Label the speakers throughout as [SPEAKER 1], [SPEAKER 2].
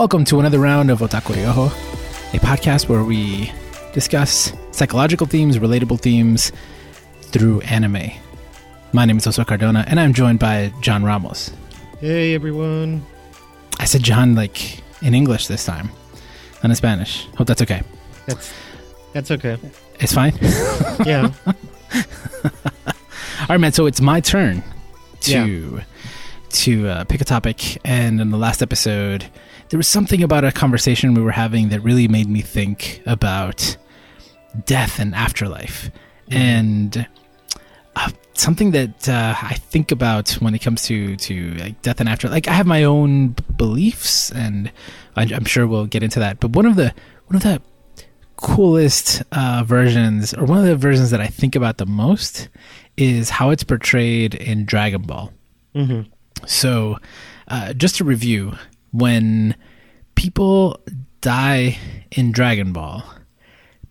[SPEAKER 1] welcome to another round of Otaku Ryoho, a podcast where we discuss psychological themes, relatable themes through anime. My name is Oso Cardona, and I'm joined by John Ramos.
[SPEAKER 2] Hey everyone.
[SPEAKER 1] I said John like in English this time, not in Spanish. Hope that's okay.
[SPEAKER 2] That's that's okay.
[SPEAKER 1] It's fine.
[SPEAKER 2] Yeah.
[SPEAKER 1] All right, man. So it's my turn to to uh, pick a topic, and in the last episode, there was something about a conversation we were having that really made me think about death and afterlife, and uh, something that uh, I think about when it comes to to like death and after. Like I have my own beliefs, and I, I'm sure we'll get into that. But one of the one of the coolest uh, versions, or one of the versions that I think about the most, is how it's portrayed in Dragon Ball.
[SPEAKER 2] hmm
[SPEAKER 1] So, uh, just to review, when people die in Dragon Ball,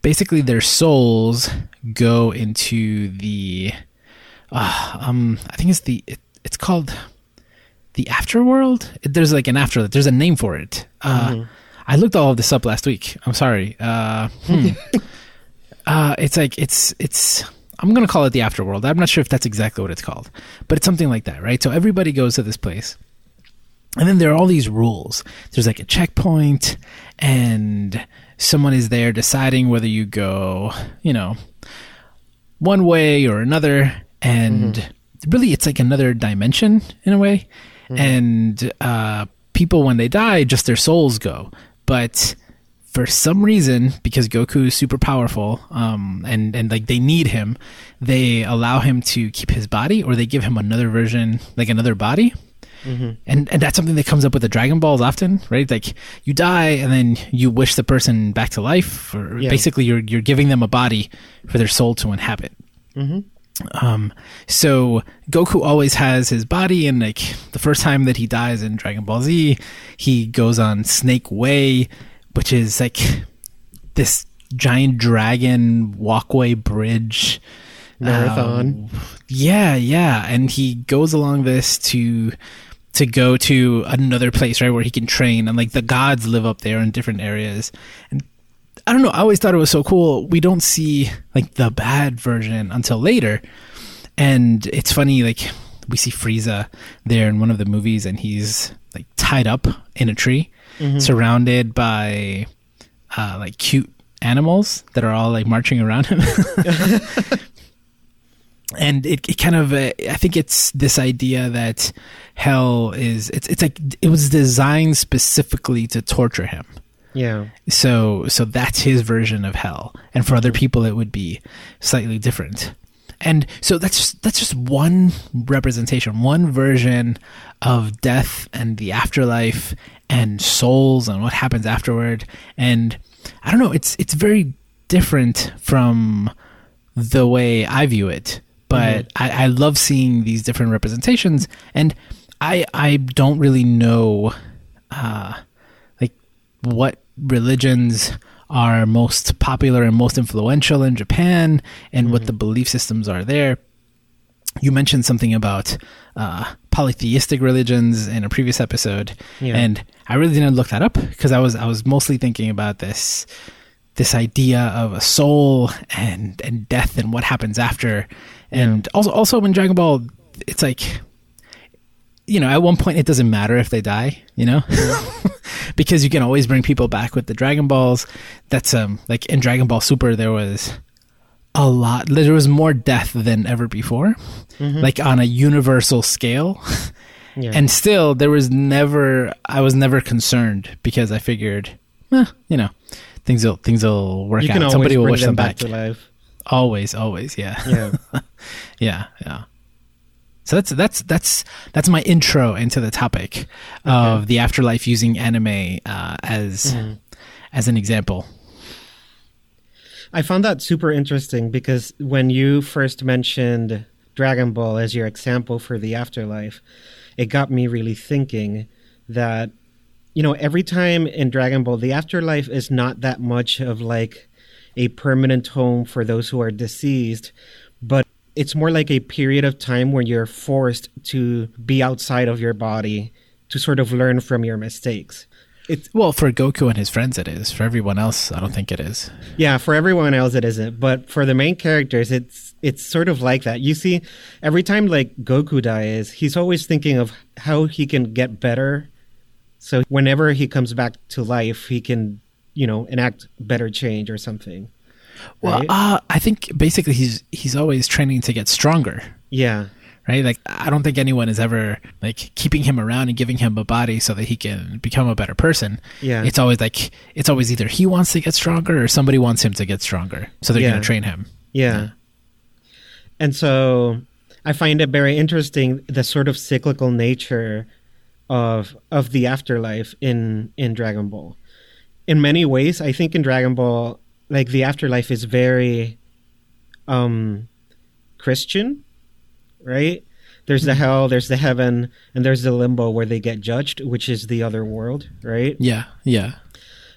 [SPEAKER 1] basically their souls go into the, uh, um, I think it's the, it, it's called the afterworld. There's like an after. There's a name for it. Uh, I looked all of this up last week. I'm sorry. Uh, hmm. uh, it's like it's it's. I'm gonna call it the afterworld. I'm not sure if that's exactly what it's called, but it's something like that, right? So everybody goes to this place, and then there are all these rules. There's like a checkpoint, and someone is there deciding whether you go, you know, one way or another, and really it's like another dimension in a way. And uh, people, when they die, just their souls go. But for some reason, because Goku is super powerful, um, and and like they need him, they allow him to keep his body, or they give him another version, like another body. And and that's something that comes up with the Dragon Balls often, right? Like you die, and then you wish the person back to life, or
[SPEAKER 2] Yeah.
[SPEAKER 1] basically you're you're giving them a body for their soul to inhabit. Um, so Goku always has his body, and like the first time that he dies in Dragon Ball Z, he goes on Snake Way, which is like this giant dragon walkway bridge
[SPEAKER 2] Marathon.
[SPEAKER 1] um, yeah, yeah, and he goes along this to to go to another place, right, where he can train, and like the gods live up there in different areas, and I don't know. I always thought it was so cool. We don't see like the bad version until later, and it's funny. Like we see Frieza there in one of the movies, and he's like tied up in a tree, surrounded by uh, like cute animals that are all like marching around him. and it, it kind of uh, I think it's this idea that hell is it's it's like it was designed specifically to torture him.
[SPEAKER 2] Yeah.
[SPEAKER 1] so so that's his version of hell. And for other people it would be slightly different. And so that's just, that's just one representation one version of death and the afterlife and souls and what happens afterward. And i don't know it's it's very different from the way i view it but I, I love seeing these different representations and i i don't really know uh like what religions are most popular and most influential in Japan and what the belief systems are there. You mentioned something about uh, polytheistic religions in a previous episode,
[SPEAKER 2] Yeah.
[SPEAKER 1] and I really didn't look that up because I was I was mostly thinking about this this idea of a soul and and death and what happens after, and also also in Dragon Ball, it's like you know, at one point it doesn't matter if they die, you know? because you can always bring people back with the Dragon Balls. That's um like in Dragon Ball Super there was a lot there was more death than ever before. Like on a universal scale.
[SPEAKER 2] Yeah.
[SPEAKER 1] And still there was never I was never concerned because I figured, eh, you know, things will things will work out. Somebody will wish
[SPEAKER 2] them
[SPEAKER 1] them
[SPEAKER 2] back
[SPEAKER 1] back. Always, always, yeah.
[SPEAKER 2] Yeah.
[SPEAKER 1] Yeah, yeah. So that's that's that's that's my intro into the topic of the afterlife using anime uh, as as an example.
[SPEAKER 2] I found that super interesting because when you first mentioned Dragon Ball as your example for the afterlife, it got me really thinking that, you know, every time in Dragon Ball, the afterlife is not that much of like a permanent home for those who are deceased, but it's more like a period of time where you're forced to be outside of your body to sort of learn from your mistakes. it's
[SPEAKER 1] Well, for Goku and his friends, it is. For everyone else, I don't think it is.
[SPEAKER 2] yeah for everyone else it isn't but for the main characters it's it's sort of like that you see every time like goku dies he's always thinking of how he can get better so whenever he comes back to life he can you know enact better change or something
[SPEAKER 1] Well,
[SPEAKER 2] right?
[SPEAKER 1] uh, I think basically he's he's always training to get stronger.
[SPEAKER 2] yeah
[SPEAKER 1] right? Like I don't think anyone is ever like keeping him around and giving him a body so that he can become a better person.
[SPEAKER 2] Yeah.
[SPEAKER 1] It's always like it's always either he wants to get stronger or somebody wants him to get stronger. So they're
[SPEAKER 2] Yeah.
[SPEAKER 1] going to train him.
[SPEAKER 2] Yeah. And so I find it very interesting the sort of cyclical nature of of the afterlife in in Dragon Ball. In many ways, I think in Dragon Ball like the afterlife is very um Christian, right? There's the hell, there's the heaven, and there's the limbo where they get judged, which is the other world, right?
[SPEAKER 1] Yeah. Yeah.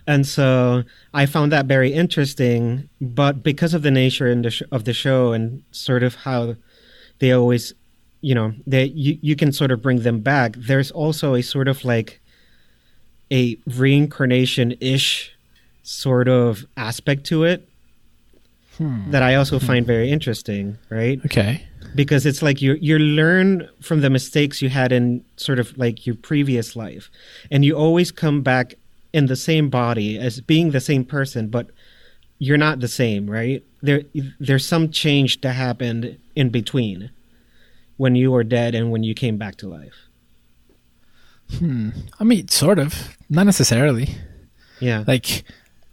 [SPEAKER 2] And so I found that very interesting, but because of the nature in the sh- of the show and sort of how they always, you know, they you, you can sort of bring them back. There's also a sort of like a reincarnation ish sort of aspect to it hmm. that I also find very interesting, right?
[SPEAKER 1] Okay.
[SPEAKER 2] because it's like you you learn from the mistakes you had in sort of like your previous life and you always come back in the same body as being the same person but you're not the same right there there's some change that happened in between when you were dead and when you came back to life Hmm.
[SPEAKER 1] I mean, sort of, not necessarily.
[SPEAKER 2] yeah
[SPEAKER 1] Like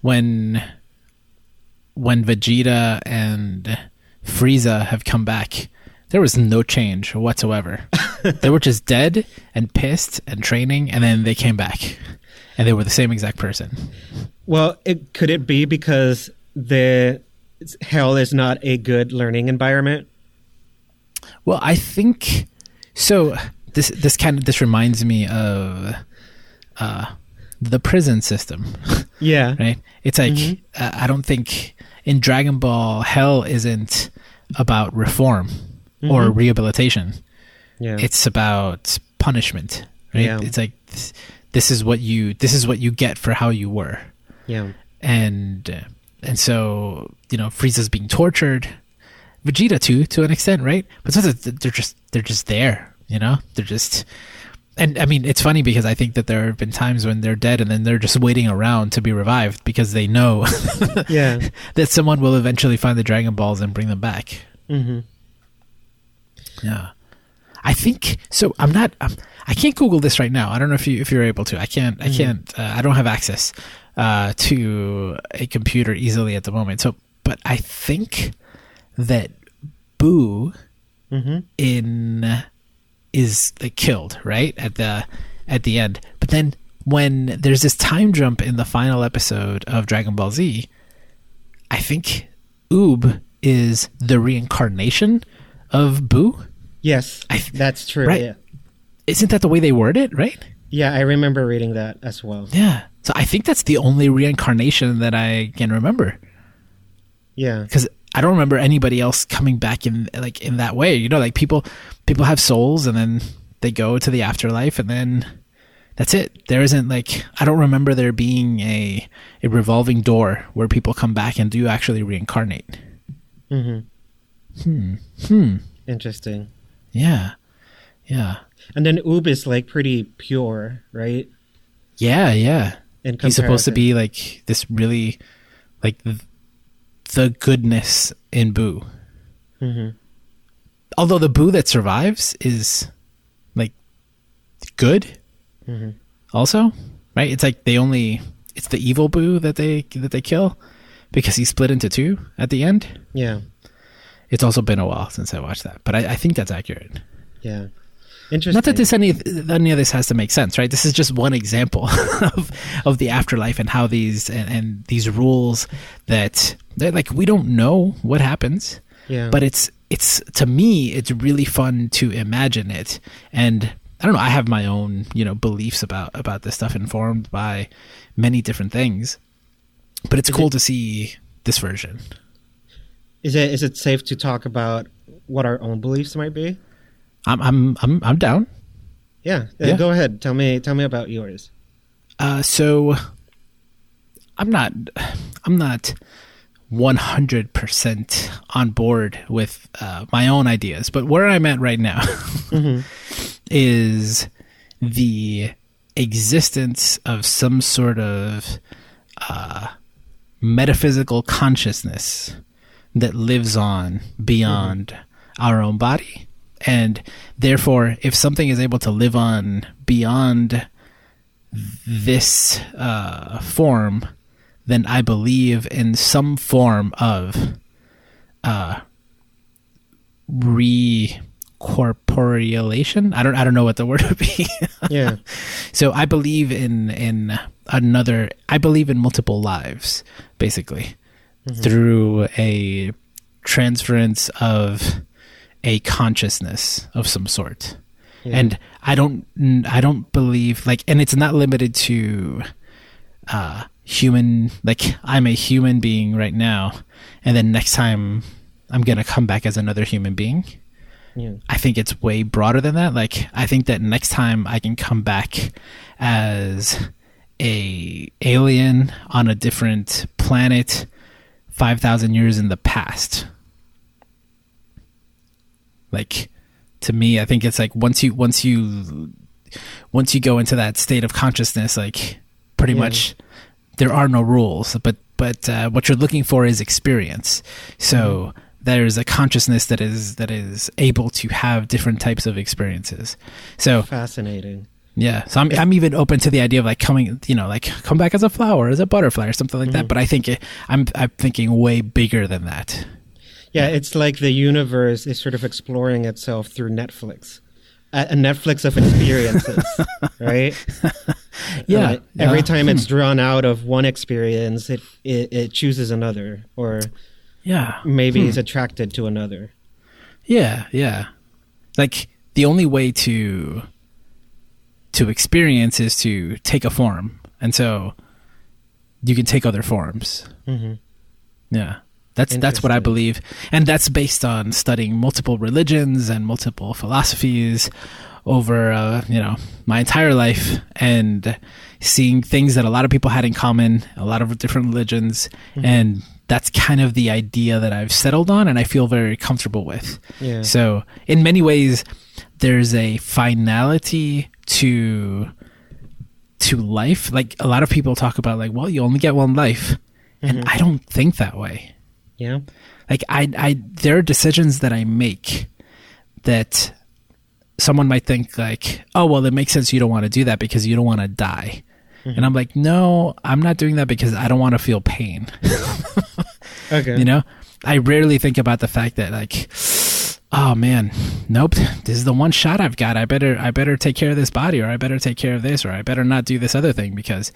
[SPEAKER 1] when when Vegeta and Frieza have come back, there was no change whatsoever. they were just dead and pissed and training, and then they came back, and they were the same exact person.
[SPEAKER 2] well it could it be because the hell is not a good learning environment
[SPEAKER 1] Well, I think so. This this kind of this reminds me of uh, the prison system,
[SPEAKER 2] yeah
[SPEAKER 1] right? It's like uh, I don't think in Dragon Ball Hell isn't about reform or rehabilitation.
[SPEAKER 2] yeah
[SPEAKER 1] It's about punishment, right?
[SPEAKER 2] Yeah.
[SPEAKER 1] It's like th- this is what you this is what you get for how you were,
[SPEAKER 2] yeah
[SPEAKER 1] and uh, and so you know Frieza's being tortured, Vegeta too to an extent, right? But sometimes they're just they're just there, you know. They're just, and I mean it's funny because I think that there have been times when they're dead and then they're just waiting around to be revived because they know
[SPEAKER 2] yeah
[SPEAKER 1] that someone will eventually find the Dragon Balls and bring them back.
[SPEAKER 2] hmm
[SPEAKER 1] Yeah, I think so. I'm not. Um, I can't Google this right now. I don't know if you if you're able to. I can't. I can't. Uh, I don't have access uh, to a computer easily at the moment. So, but I think that Boo
[SPEAKER 2] hmm
[SPEAKER 1] in is like killed right at the at the end. But then when there's this time jump in the final episode of Dragon Ball Z, I think Oob is the reincarnation of Boo.
[SPEAKER 2] yes
[SPEAKER 1] I th-
[SPEAKER 2] that's true
[SPEAKER 1] right.
[SPEAKER 2] yeah
[SPEAKER 1] Isn't that the way they word it, right?
[SPEAKER 2] Yeah, I remember reading that as well.
[SPEAKER 1] Yeah. So I think that's the only reincarnation that I can remember
[SPEAKER 2] Yeah.
[SPEAKER 1] because I don't remember anybody else coming back in like in that way. You know, like people people have souls and then they go to the afterlife and then that's it. There isn't like I don't remember there being a a revolving door where people come back and do actually reincarnate.
[SPEAKER 2] hmm
[SPEAKER 1] Hmm.
[SPEAKER 2] Interesting.
[SPEAKER 1] Yeah. Yeah.
[SPEAKER 2] And then Oob is like pretty pure, right?
[SPEAKER 1] Yeah, yeah.
[SPEAKER 2] In
[SPEAKER 1] He's supposed to be like this really like the goodness in Boo.
[SPEAKER 2] Mhm.
[SPEAKER 1] Although the Boo that survives is like good
[SPEAKER 2] Mhm.
[SPEAKER 1] also, right? It's like they only it's the evil Boo that they that they kill because he split into two at the end.
[SPEAKER 2] Yeah.
[SPEAKER 1] It's also been a while since I watched that, but I, I think that's accurate.
[SPEAKER 2] Yeah. Interesting.
[SPEAKER 1] Not that this any any of this has to make sense, right? This is just one example of of the afterlife and how these and, and these rules that they're like we don't know what happens,
[SPEAKER 2] yeah.
[SPEAKER 1] but it's it's to me it's really fun to imagine it and I don't know. I have my own, you know, beliefs about about this stuff, informed by many different things. But it's
[SPEAKER 2] Is
[SPEAKER 1] cool
[SPEAKER 2] it-
[SPEAKER 1] to see this version.
[SPEAKER 2] is it is it safe to talk about what our own beliefs might be?
[SPEAKER 1] I'm I'm I'm I'm down.
[SPEAKER 2] Yeah. Uh,
[SPEAKER 1] Yeah.
[SPEAKER 2] Go ahead. Tell me tell me about yours.
[SPEAKER 1] Uh, so I'm not I'm not 100% on board with uh, my own ideas, but where I'm at right now is the existence of some sort of uh, metaphysical consciousness that lives on beyond our own body. And therefore, if something is able to live on beyond this uh, form, then I believe in some form of uh, recorporealation. I don't I don't know what the word would be.
[SPEAKER 2] Yeah.
[SPEAKER 1] so I believe in in another. I believe in multiple lives, basically, through a transference of a consciousness of some sort.
[SPEAKER 2] Yeah.
[SPEAKER 1] And I don't I don't believe like and it's not limited to uh human like I'm a human being right now and then next time I'm going to come back as another human being.
[SPEAKER 2] Yeah.
[SPEAKER 1] I think it's way broader than that. Like I think that next time I can come back as a alien on a different planet 5000 years in the past. Like to me I think it's like once you once you once you go into that state of consciousness like pretty
[SPEAKER 2] Yeah.
[SPEAKER 1] much there are no rules but but uh, what you're looking for is experience. So there's a consciousness that is that is able to have different types of experiences. So
[SPEAKER 2] Fascinating.
[SPEAKER 1] yeah. So i'm, I'm even open to the idea of like coming you know like come back as a flower as a butterfly or something like that but i think it, i'm i'm thinking way bigger than that
[SPEAKER 2] Yeah, it's like the universe is sort of exploring itself through Netflix. A, a Netflix of experiences, right?
[SPEAKER 1] yeah,
[SPEAKER 2] every
[SPEAKER 1] yeah.
[SPEAKER 2] time it's drawn out of one experience, it, it, it chooses another, or
[SPEAKER 1] yeah
[SPEAKER 2] maybe is attracted to another.
[SPEAKER 1] Yeah, yeah. Like the only way to to experience is to take a form, and so you can take other forms.
[SPEAKER 2] hmm
[SPEAKER 1] Yeah, that's that's what I believe, and that's based on studying multiple religions and multiple philosophies over uh, you know my entire life and seeing things that a lot of people had in common, a lot of different religions, and that's kind of the idea that I've settled on, and I feel very comfortable with.
[SPEAKER 2] Yeah.
[SPEAKER 1] So, in many ways, there's a finality to to life. Like a lot of people talk about, like, well, you only get one life, and I don't think that way.
[SPEAKER 2] Yeah.
[SPEAKER 1] Like, I, I, there are decisions that I make that someone might think, like, oh, well, it makes sense you don't want to do that because you don't want to die. And I'm like, no, I'm not doing that because I don't want to feel pain.
[SPEAKER 2] Okay.
[SPEAKER 1] You know, I rarely think about the fact that like, oh man, nope, this is the one shot I've got. I better, I better take care of this body, or I better take care of this, or I better not do this other thing because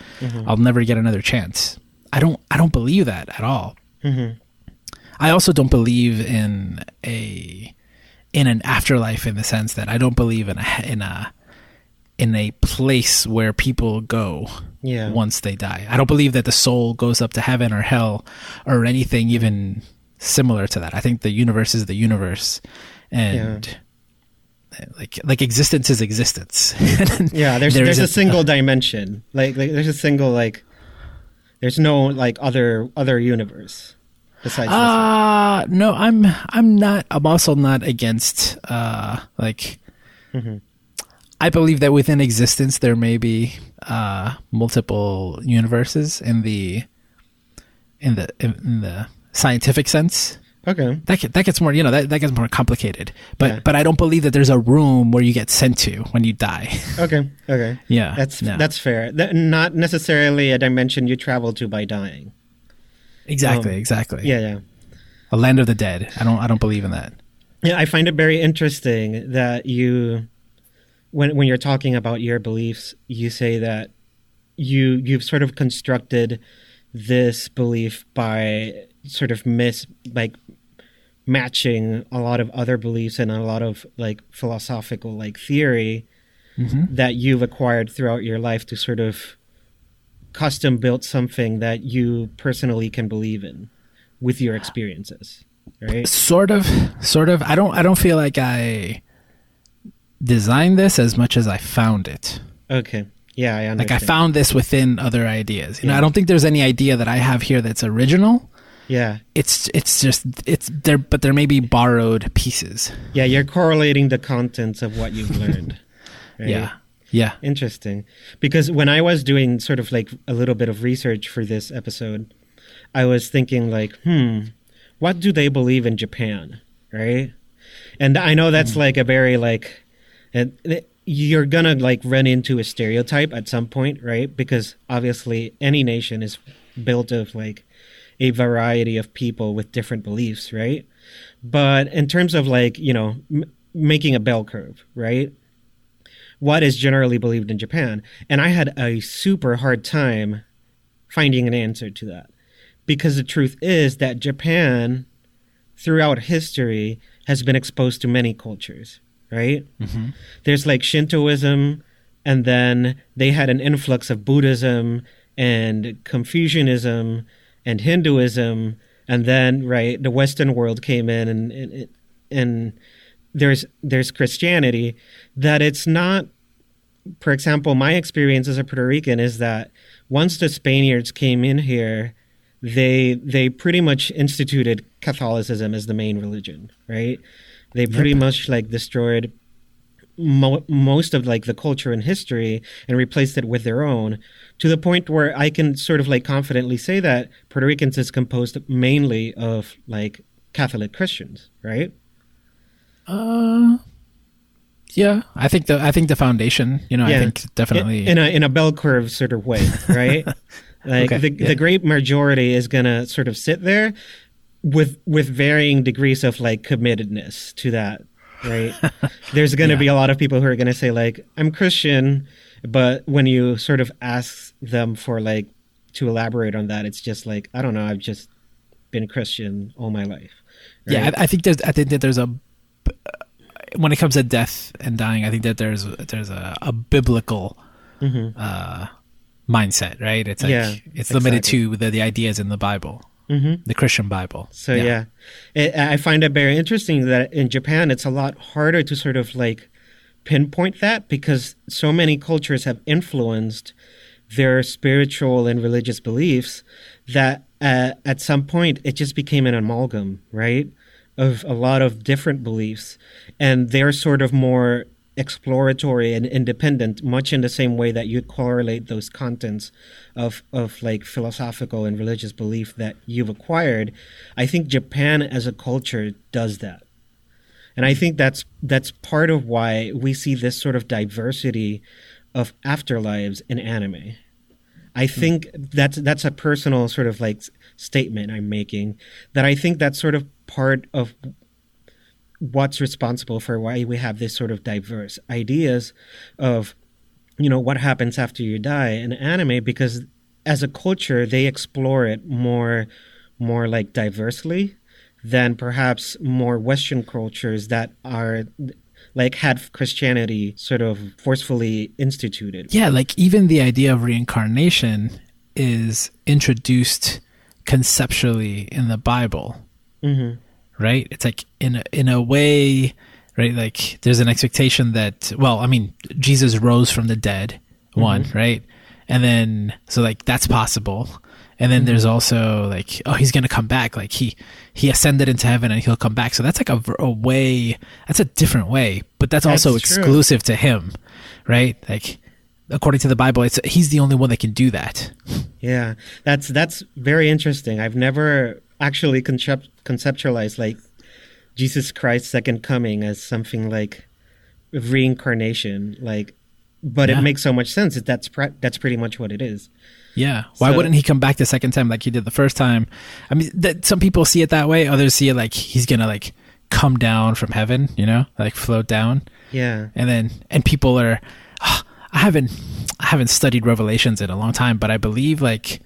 [SPEAKER 1] I'll never get another chance. I don't, I don't believe that at all.
[SPEAKER 2] Mhm.
[SPEAKER 1] I also don't believe in a in an afterlife in the sense that I don't believe in a in a in a place where people go
[SPEAKER 2] Yeah.
[SPEAKER 1] once they die. I don't believe that the soul goes up to heaven or hell or anything even similar to that. I think the universe is the universe and eh, like like existence is existence.
[SPEAKER 2] Yeah, there's
[SPEAKER 1] There
[SPEAKER 2] there's a single dimension. Like, like there's a single like there's no like other other universe besides this.
[SPEAKER 1] Uh no, I'm I'm not I'm also not against uh like
[SPEAKER 2] Mhm.
[SPEAKER 1] I believe that within existence there may be uh multiple universes in the in the in, in the scientific sense.
[SPEAKER 2] Okay.
[SPEAKER 1] That get, that gets more, you know, that, that gets more complicated. But
[SPEAKER 2] Yeah.
[SPEAKER 1] but I don't believe that there's a room where you get sent to when you die.
[SPEAKER 2] Okay. Okay.
[SPEAKER 1] yeah.
[SPEAKER 2] That's
[SPEAKER 1] no.
[SPEAKER 2] that's fair. That, not necessarily a dimension you travel to by dying.
[SPEAKER 1] Exactly,
[SPEAKER 2] um,
[SPEAKER 1] exactly.
[SPEAKER 2] Yeah, yeah.
[SPEAKER 1] A land of the dead. I don't I don't believe in that.
[SPEAKER 2] Yeah, I find it very interesting that you when when you're talking about your beliefs, you say that you you've sort of constructed this belief by sort of miss like matching a lot of other beliefs and a lot of like philosophical like theory
[SPEAKER 1] Mm-hmm.
[SPEAKER 2] that you've acquired throughout your life to sort of custom built something that you personally can believe in with your experiences right
[SPEAKER 1] sort of sort of i don't i don't feel like i designed this as much as i found it
[SPEAKER 2] okay Yeah, I
[SPEAKER 1] Like. I found this within other ideas. You know, I don't think there's any idea that I have here that's original.
[SPEAKER 2] Yeah,
[SPEAKER 1] It's it's just it's there, but there may be borrowed pieces.
[SPEAKER 2] yeah, you're correlating the contents of what you've learned. right?
[SPEAKER 1] Yeah, yeah.
[SPEAKER 2] Interesting. Because when I was doing sort of like a little bit of research for this episode, I was thinking like, hmm, what do they believe in Japan, right? And I know that's like a very like, and you're gonna like run into a stereotype at some point, right? Because obviously any nation is built of like a variety of people with different beliefs, right? But in terms of like you know m- making a bell curve, right? What is generally believed in Japan. And I had a super hard time finding an answer to that. Because the truth is that Japan, throughout history, has been exposed to many cultures, right?
[SPEAKER 1] hmm
[SPEAKER 2] There's like Shintoism, and then they had an influx of Buddhism and Confucianism and Hinduism, and then right the Western world came in, and and, and there's there's Christianity. That it's not, for example, my experience as a Puerto Rican is that once the Spaniards came in here, they they pretty much instituted Catholicism as the main religion, right? They pretty much like destroyed mo- most of like the culture and history and replaced it with their own to the point where I can sort of like confidently say that Puerto Ricans is composed mainly of like Catholic Christians, right?
[SPEAKER 1] Uh, yeah. I think the I think the foundation. You know, I think definitely.
[SPEAKER 2] in, a in a bell curve sort of way, right? like
[SPEAKER 1] Okay,
[SPEAKER 2] the
[SPEAKER 1] yeah.
[SPEAKER 2] the great majority is gonna sort of sit there with with varying degrees of like committedness to that, right? There's gonna
[SPEAKER 1] Yeah.
[SPEAKER 2] be a lot of people who are gonna say like I'm Christian, but when you sort of ask them for like to elaborate on that, it's just like I don't know, I've just been Christian all my life.
[SPEAKER 1] Yeah. I, I think there's. I think that there's a. When it comes to death and dying, I think that there's there's a, a biblical
[SPEAKER 2] Mhm.
[SPEAKER 1] uh, mindset, right? It's like
[SPEAKER 2] Yeah,
[SPEAKER 1] it's limited
[SPEAKER 2] exactly.
[SPEAKER 1] to the, the ideas in the Bible,
[SPEAKER 2] Mhm.
[SPEAKER 1] the Christian Bible.
[SPEAKER 2] So yeah, It, I find it very interesting that in Japan it's a lot harder to sort of like pinpoint that because so many cultures have influenced their spiritual and religious beliefs that uh, at some point it just became an amalgam, right, of a lot of different beliefs, and they're sort of more exploratory and independent, much in the same way that you correlate those contents of of like philosophical and religious belief that you've acquired. I think Japan as a culture does that. And I think that's that's part of why we see this sort of diversity of afterlives in anime. I hmm. think that's that's a personal sort of like statement I'm making that I think that's sort of part of what's responsible for why we have this sort of diverse ideas of you know what happens after you die in anime because as a culture they explore it more more like diversely than perhaps more western cultures that are like had christianity sort of forcefully instituted
[SPEAKER 1] Yeah, like even the idea of reincarnation is introduced conceptually in the Bible,
[SPEAKER 2] hmm
[SPEAKER 1] right? It's like in a, in a way, right? Like there's an expectation that well, I mean, Jesus rose from the dead, one, right? And then so like that's possible. And then there's mm-hmm. also like oh he's going to come back like he he ascended into heaven and he'll come back. So that's like a way that's a different way, but that's,
[SPEAKER 2] That's
[SPEAKER 1] also
[SPEAKER 2] true.
[SPEAKER 1] exclusive to him, right? Like according to the Bible, it's he's the only one that can do that.
[SPEAKER 2] Yeah, that's that's very interesting. I've never actually concept, conceptualized like Jesus Christ's second coming as something like reincarnation. Like, but
[SPEAKER 1] Yeah.
[SPEAKER 2] it makes so much sense. That that's pre- that's pretty much what it is.
[SPEAKER 1] Yeah. Why
[SPEAKER 2] So-
[SPEAKER 1] wouldn't he come back the second time like he did the first time? I mean, that some people see it that way. Others see it like he's gonna like come down from heaven, you know, like float down,
[SPEAKER 2] Yeah,
[SPEAKER 1] and then and people are. Ah, I haven't I haven't studied Revelations in a long time, but I believe like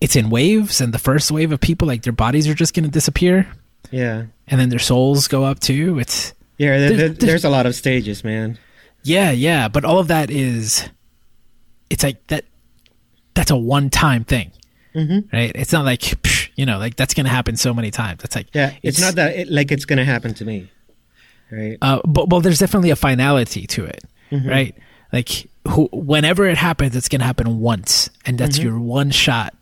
[SPEAKER 1] it's in waves, and the first wave of people like their bodies are just gonna disappear,
[SPEAKER 2] yeah,
[SPEAKER 1] and then their souls go up too. It's
[SPEAKER 2] yeah. There-
[SPEAKER 1] there-
[SPEAKER 2] there's a lot of stages, man.
[SPEAKER 1] Yeah, yeah, but all of that is it's like that that's a one-time thing.
[SPEAKER 2] hmm
[SPEAKER 1] Right? It's not like you know, like that's going to happen so many times. It's like
[SPEAKER 2] Yeah, it's, not that it, like it's gonna happen to me, right?
[SPEAKER 1] uh but well there's definitely a finality to it,
[SPEAKER 2] Mhm.
[SPEAKER 1] right? Like who, whenever it happens, it's going to happen once, and that's
[SPEAKER 2] Mm-hmm.
[SPEAKER 1] your one shot.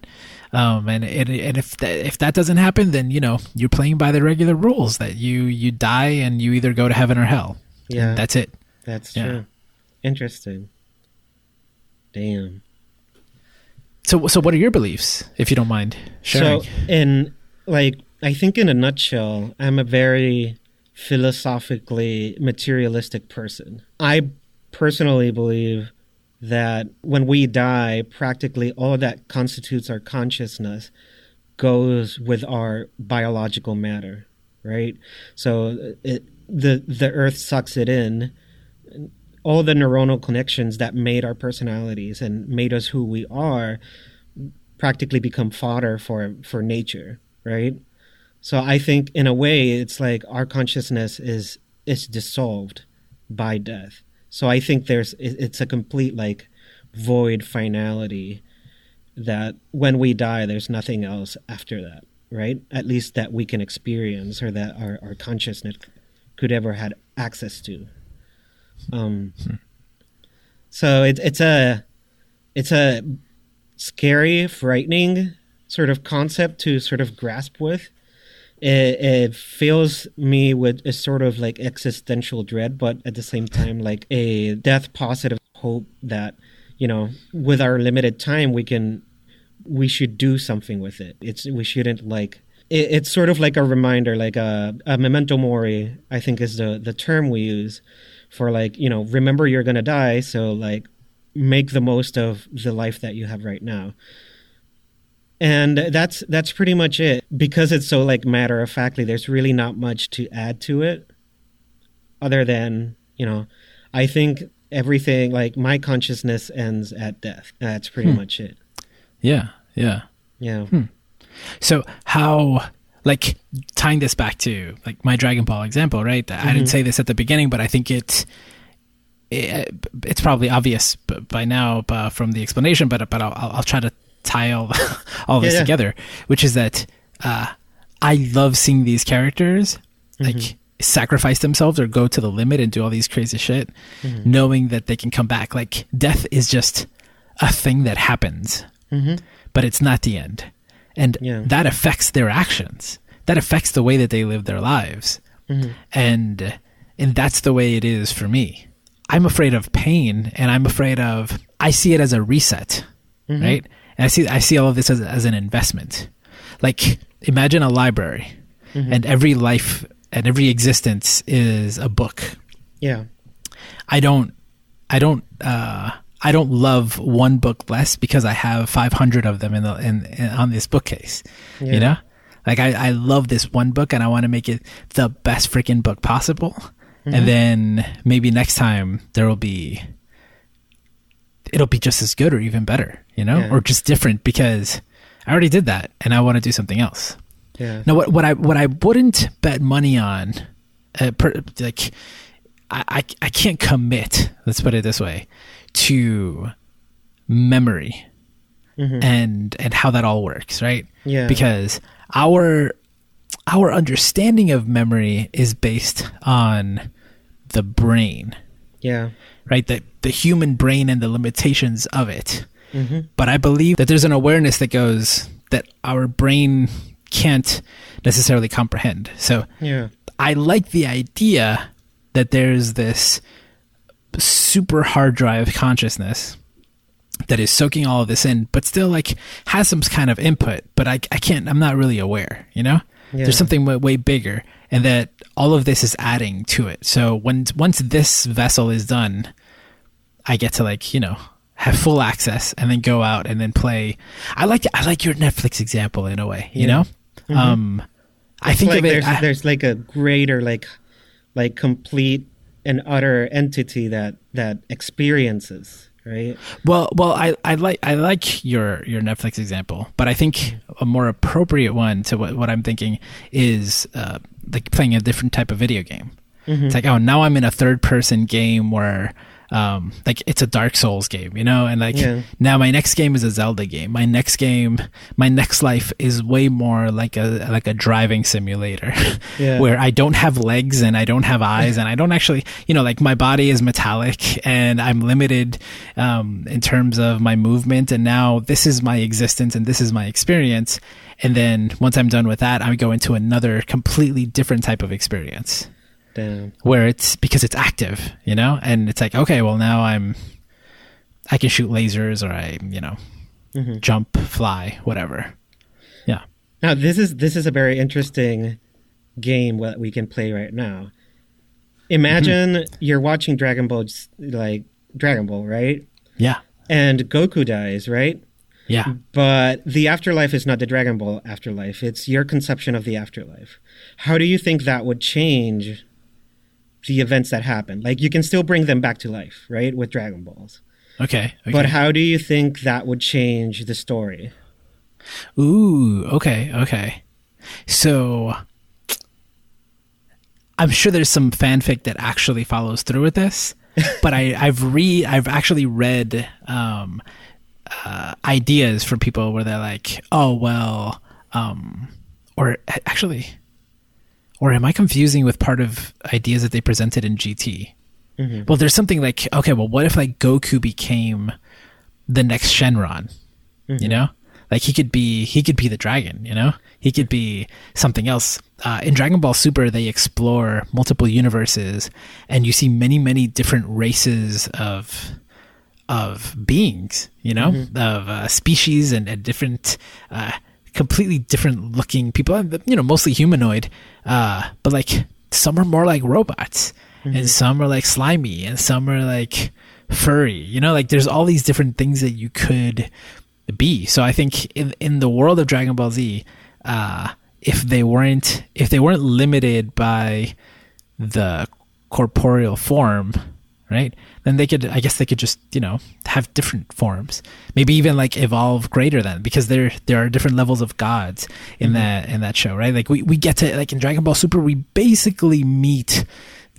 [SPEAKER 1] Um, and, and and if that if that doesn't happen, then you know you're playing by the regular rules that you you die and you either go to heaven or hell.
[SPEAKER 2] Yeah.
[SPEAKER 1] That's it.
[SPEAKER 2] That's
[SPEAKER 1] Yeah.
[SPEAKER 2] true. Interesting. Damn.
[SPEAKER 1] So so what are your beliefs, if you don't mind sharing?
[SPEAKER 2] So, in like, I think in a nutshell, I'm a very philosophically materialistic person. I personally believe that when we die, practically all that constitutes our consciousness goes with our biological matter, right? So it, the the earth sucks it in. All the neuronal connections that made our personalities and made us who we are practically become fodder for for nature, right? So I think in a way it's like our consciousness is is dissolved by death. So I think there's it's a complete like void finality that when we die there's nothing else after that, right? At least that we can experience or that our, our consciousness could ever had access to. Um so it's it's a it's a scary, frightening sort of concept to sort of grasp with. It, it fills me with a sort of like existential dread, but at the same time, like a death positive hope that, you know, with our limited time, we can, we should do something with it. It's, we shouldn't like, it, it's sort of like a reminder, like a, a memento mori, I think is the, the term we use for like, you know, remember you're going to die. So like, make the most of the life that you have right now. And that's that's pretty much it. Because it's so like matter of factly there's really not much to add to it other than you know i think everything like my consciousness ends at death. That's pretty hmm. much it.
[SPEAKER 1] Yeah, yeah.
[SPEAKER 2] yeah. Hmm.
[SPEAKER 1] So how like tying this back to like my Dragon Ball example, right? I didn't say this at the beginning, but I think it, it it's probably obvious by now uh, from the explanation, but but I'll, I'll try to tie all all this
[SPEAKER 2] Yeah, yeah.
[SPEAKER 1] together, which is that uh, I love seeing these characters like sacrifice themselves or go to the limit and do all these crazy shit, knowing that they can come back. Like death is just a thing that happens, but it's not the end, and
[SPEAKER 2] Yeah.
[SPEAKER 1] that affects their actions. That affects the way that they live their lives, mm-hmm. and and that's the way it is for me. I'm afraid of pain, and I'm afraid of. I see it as a reset, mm-hmm. right? And I see I see all of this as as an investment. Like imagine a library, mm-hmm. and every life and every existence is a book.
[SPEAKER 2] yeah
[SPEAKER 1] I don't I don't uh I don't love one book less because I have 500 of them in the in, in on this bookcase.
[SPEAKER 2] Yeah.
[SPEAKER 1] You know? Like I I love this one book and I want to make it the best freaking book possible. And then maybe next time there will be it'll be just as good or even better, you know?
[SPEAKER 2] Yeah.
[SPEAKER 1] Or just different because I already did that and I want to do something else.
[SPEAKER 2] yeah
[SPEAKER 1] Now, what what I what I wouldn't bet money on, uh, per, like, I, I I can't commit. Let's put it this way, to memory mm-hmm. and and how that all works, right?
[SPEAKER 2] Yeah.
[SPEAKER 1] Because our our understanding of memory is based on the brain,
[SPEAKER 2] yeah
[SPEAKER 1] right? The the human brain and the limitations of it. Mm-hmm. But I believe that there's an awareness that goes that our brain can't necessarily comprehend. So
[SPEAKER 2] yeah
[SPEAKER 1] I like the idea that there's this super hard drive consciousness that is soaking all of this in, but still like has some kind of input, but I, I can't, I'm not really aware, you know?
[SPEAKER 2] Yeah.
[SPEAKER 1] There's something way, way bigger and that all of this is adding to it. So when, once this vessel is done, I get to like, you know, have full access and then go out and then play. I like, I like your Netflix example in a way, you
[SPEAKER 2] Yeah.
[SPEAKER 1] know? Um, I think
[SPEAKER 2] like
[SPEAKER 1] it.
[SPEAKER 2] there's
[SPEAKER 1] I-
[SPEAKER 2] there's like a greater like like complete and utter entity that that experiences right
[SPEAKER 1] Well, well, I, I like I like your your Netflix example, but I think a more appropriate one to what, what I'm thinking is uh, like playing a different type of video game. It's like, oh, now I'm in a third person game where um like it's a dark souls game you know? And like
[SPEAKER 2] Yeah.
[SPEAKER 1] now my next game is a zelda game. My next game my next life is way more like a like a driving simulator.
[SPEAKER 2] Yeah.
[SPEAKER 1] where i don't have legs and i don't have eyes and i don't actually you know like my body is metallic and i'm limited um in terms of my movement. And now this is my existence and this is my experience. And then once i'm done with that i go into another completely different type of experience
[SPEAKER 2] Damn.
[SPEAKER 1] where it's because it's active, you know, and it's like, okay, well now I'm, I can shoot lasers or I, you know,
[SPEAKER 2] Mhm.
[SPEAKER 1] jump, fly, whatever. Yeah.
[SPEAKER 2] Now this is this is a very interesting game that we can play right now. Imagine
[SPEAKER 1] Mm-hmm.
[SPEAKER 2] you're watching Dragon Ball, like Dragon Ball, right?
[SPEAKER 1] Yeah.
[SPEAKER 2] And Goku dies, right?
[SPEAKER 1] Yeah.
[SPEAKER 2] But the afterlife is not the Dragon Ball afterlife. It's your conception of the afterlife. How do you think that would change the events that happen? Like you can still bring them back to life, right? With Dragon Balls.
[SPEAKER 1] Okay. okay.
[SPEAKER 2] But how do you think that would change the story?
[SPEAKER 1] Ooh. Okay. Okay. So I'm sure there's some fanfic that actually follows through with this, but I, I've read, I've actually read um, uh, ideas from people where they're like, oh well, um, or actually, or am I confusing with part of ideas that they presented in GT? Well, there's something like, okay, well, what if like Goku became the next Shenron? You know, like he could be he could be the dragon. You know, he could be something else. Uh, in Dragon Ball Super, they explore multiple universes, and you see many many different races of of beings. You know, of uh, species and, and different. Uh, completely different looking people you know mostly humanoid uh but like some are more like robots and some are like slimy and some are like furry you know like there's all these different things that you could be. So i think in in the world of dragon ball z uh if they weren't if they weren't limited by the corporeal form right? Then they could i guess they could just you know have different forms. Maybe even like evolve greater than because there there are different levels of gods in mm-hmm. that in that show right? Like we, we get to like in dragon ball super we basically meet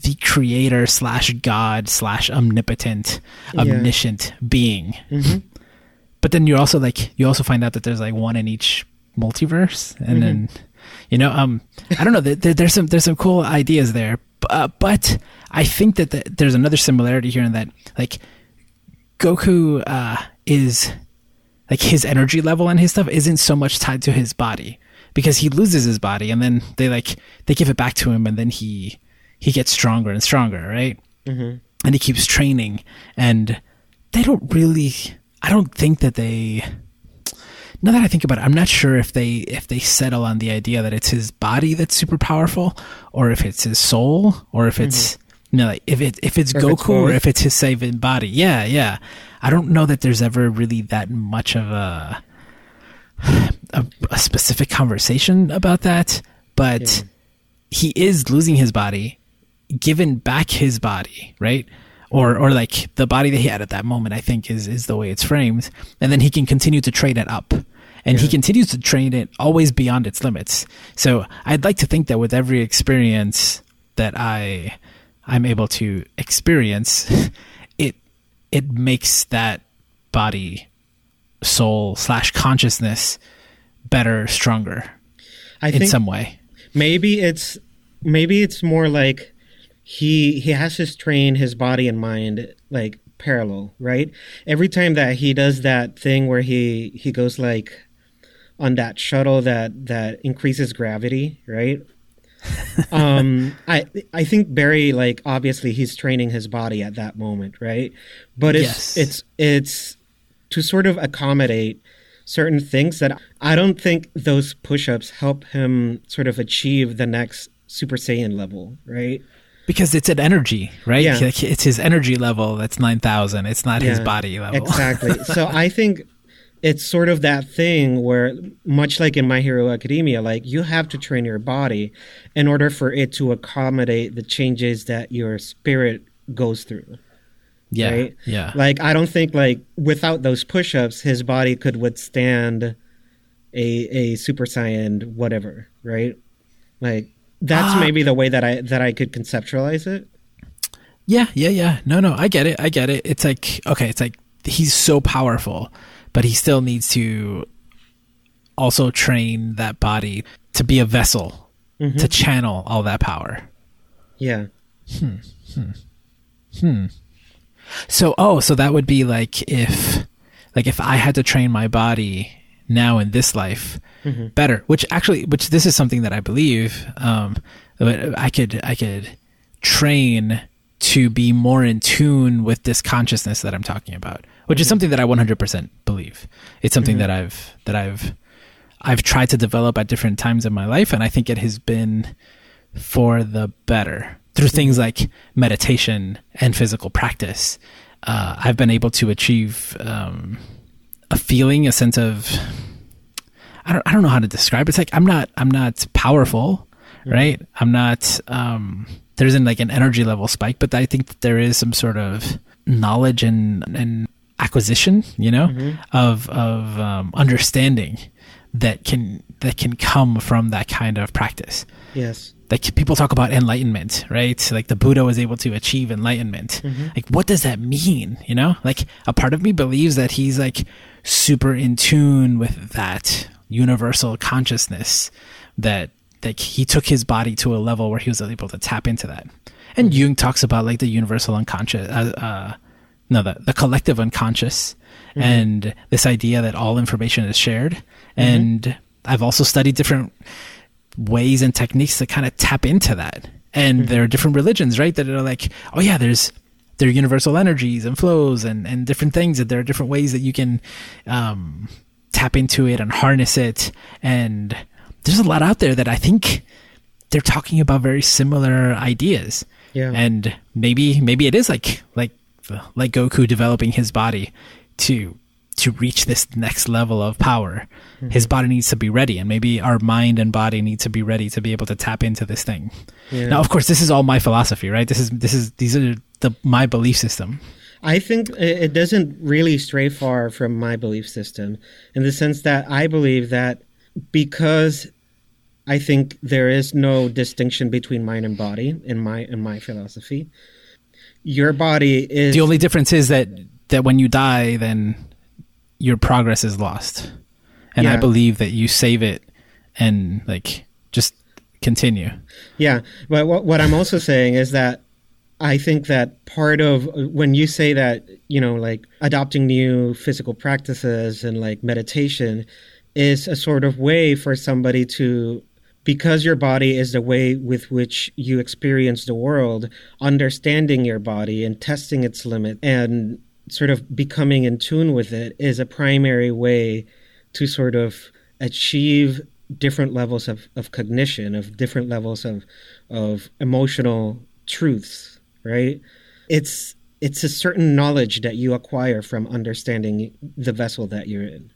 [SPEAKER 1] the creator slash god slash omnipotent
[SPEAKER 2] Yeah.
[SPEAKER 1] omniscient being. Mm-hmm. But then you're also like you also find out that there's like one in each multiverse and mm-hmm. then you know um i don't know there, there- there's some there's some cool ideas there uh, but i think that the, there's another similarity here in that like goku uh is like his energy level and his stuff isn't so much tied to his body because he loses his body and then they like they give it back to him and then he he gets stronger and stronger right? And he keeps training and they don't really i don't think that they now that i think about it i'm not sure if they if they settle on the idea that it's his body that's super powerful or if it's his soul or if it's mm-hmm. no like if it if it's
[SPEAKER 2] Or if it's
[SPEAKER 1] goku or if it's his Saiyan body yeah yeah i don't know that there's ever really that much of a a, a specific conversation about that but he is losing his body given back his body, right? Or or like the body that he had at that moment, I think is is the way it's framed. And then he can continue to trade it up. And he continues to train it always beyond its limits. So I'd like to think that with every experience that I I'm able to experience, it it makes that body soul slash consciousness better, stronger
[SPEAKER 2] I
[SPEAKER 1] in
[SPEAKER 2] think
[SPEAKER 1] some way.
[SPEAKER 2] maybe it's maybe it's more like he he has to train his body and mind like parallel right every time that he does that thing where he he goes like on that shuttle that that increases gravity right um i i think barry like obviously he's training his body at that moment right but it's
[SPEAKER 1] Yes.
[SPEAKER 2] it's it's to sort of accommodate certain things that I don't think those push-ups help him sort of achieve the next Super Saiyan level, right?
[SPEAKER 1] because it's an energy, right?
[SPEAKER 2] Yeah.
[SPEAKER 1] Like, It's his energy level that's nine thousand. It's not his body level.
[SPEAKER 2] Exactly. so I think it's sort of that thing where much like in My Hero Academia, like you have to train your body in order for it to accommodate the changes that your spirit goes through.
[SPEAKER 1] yeah,
[SPEAKER 2] right?
[SPEAKER 1] yeah,
[SPEAKER 2] Like I don't think like without those push-ups, his body could withstand a a Super Saiyan whatever, right? Like that's
[SPEAKER 1] Ah.
[SPEAKER 2] maybe the way that I that I could conceptualize it.
[SPEAKER 1] Yeah, yeah, yeah. No, no, I get it. I get it. It's like okay, it's like he's so powerful, but he still needs to also train that body to be a vessel
[SPEAKER 2] Mm-hmm.
[SPEAKER 1] to channel all that power.
[SPEAKER 2] Yeah. Hmm. Hmm. Hmm.
[SPEAKER 1] So, oh, so that would be like if, like if I had to train my body now in this life better, which actually, which this is something that I believe, um, but I could, I could train to be more in tune with this consciousness that I'm talking about, which is something that I 100% believe. It's something that I've, that I've, I've tried to develop at different times in my life, and I think it has been for the better through things like meditation and physical practice. Uh, I've been able to achieve um, a feeling, a sense of I don't I don't know how to describe. it. It's like I'm not I'm not powerful, right? I'm not. Um, there isn't like an energy level spike, but I think that there is some sort of knowledge and and acquisition, you know, of of um, understanding that can that can come from that kind of practice.
[SPEAKER 2] Yes.
[SPEAKER 1] like people talk about enlightenment right? Like the buddha was able to achieve enlightenment. Like what does that mean you know? Like a part of me believes that he's like super in tune with that universal consciousness that like he took his body to a level where he was able to tap into that and jung talks about like the universal unconscious uh, uh no the, the collective unconscious and this idea that all information is shared and i've also studied different ways and techniques to kind of tap into that. And there are different religions, right? That are like, oh yeah, there's there are universal energies and flows and and different things. That there are different ways that you can um, tap into it and harness it. And there's a lot out there that I think they're talking about very similar ideas.
[SPEAKER 2] Yeah.
[SPEAKER 1] And maybe maybe it is like like like Goku developing his body to to reach this next level of power. Mm-hmm. His body needs to be ready, and maybe our mind and body need to be ready to be able to tap into this thing.
[SPEAKER 2] Yeah.
[SPEAKER 1] Now, of course, this is all my philosophy, right? This is this is these are the my belief system.
[SPEAKER 2] I think it doesn't really stray far from my belief system in the sense that I believe that because I think there is no distinction between mind and body in my in my philosophy. Your body is
[SPEAKER 1] The only difference is that that when you die, then your progress is lost, and I believe that you save it and like just continue.
[SPEAKER 2] Yeah, but what, what I'm also saying is that I think that part of when you say that, you know, like adopting new physical practices and like meditation is a sort of way for somebody to, because your body is the way with which you experience the world, understanding your body and testing its limit and sort of becoming in tune with it is a primary way to sort of achieve different levels of, of cognition, of different levels of of emotional truths, right? It's it's a certain knowledge that you acquire from understanding the vessel that you're in.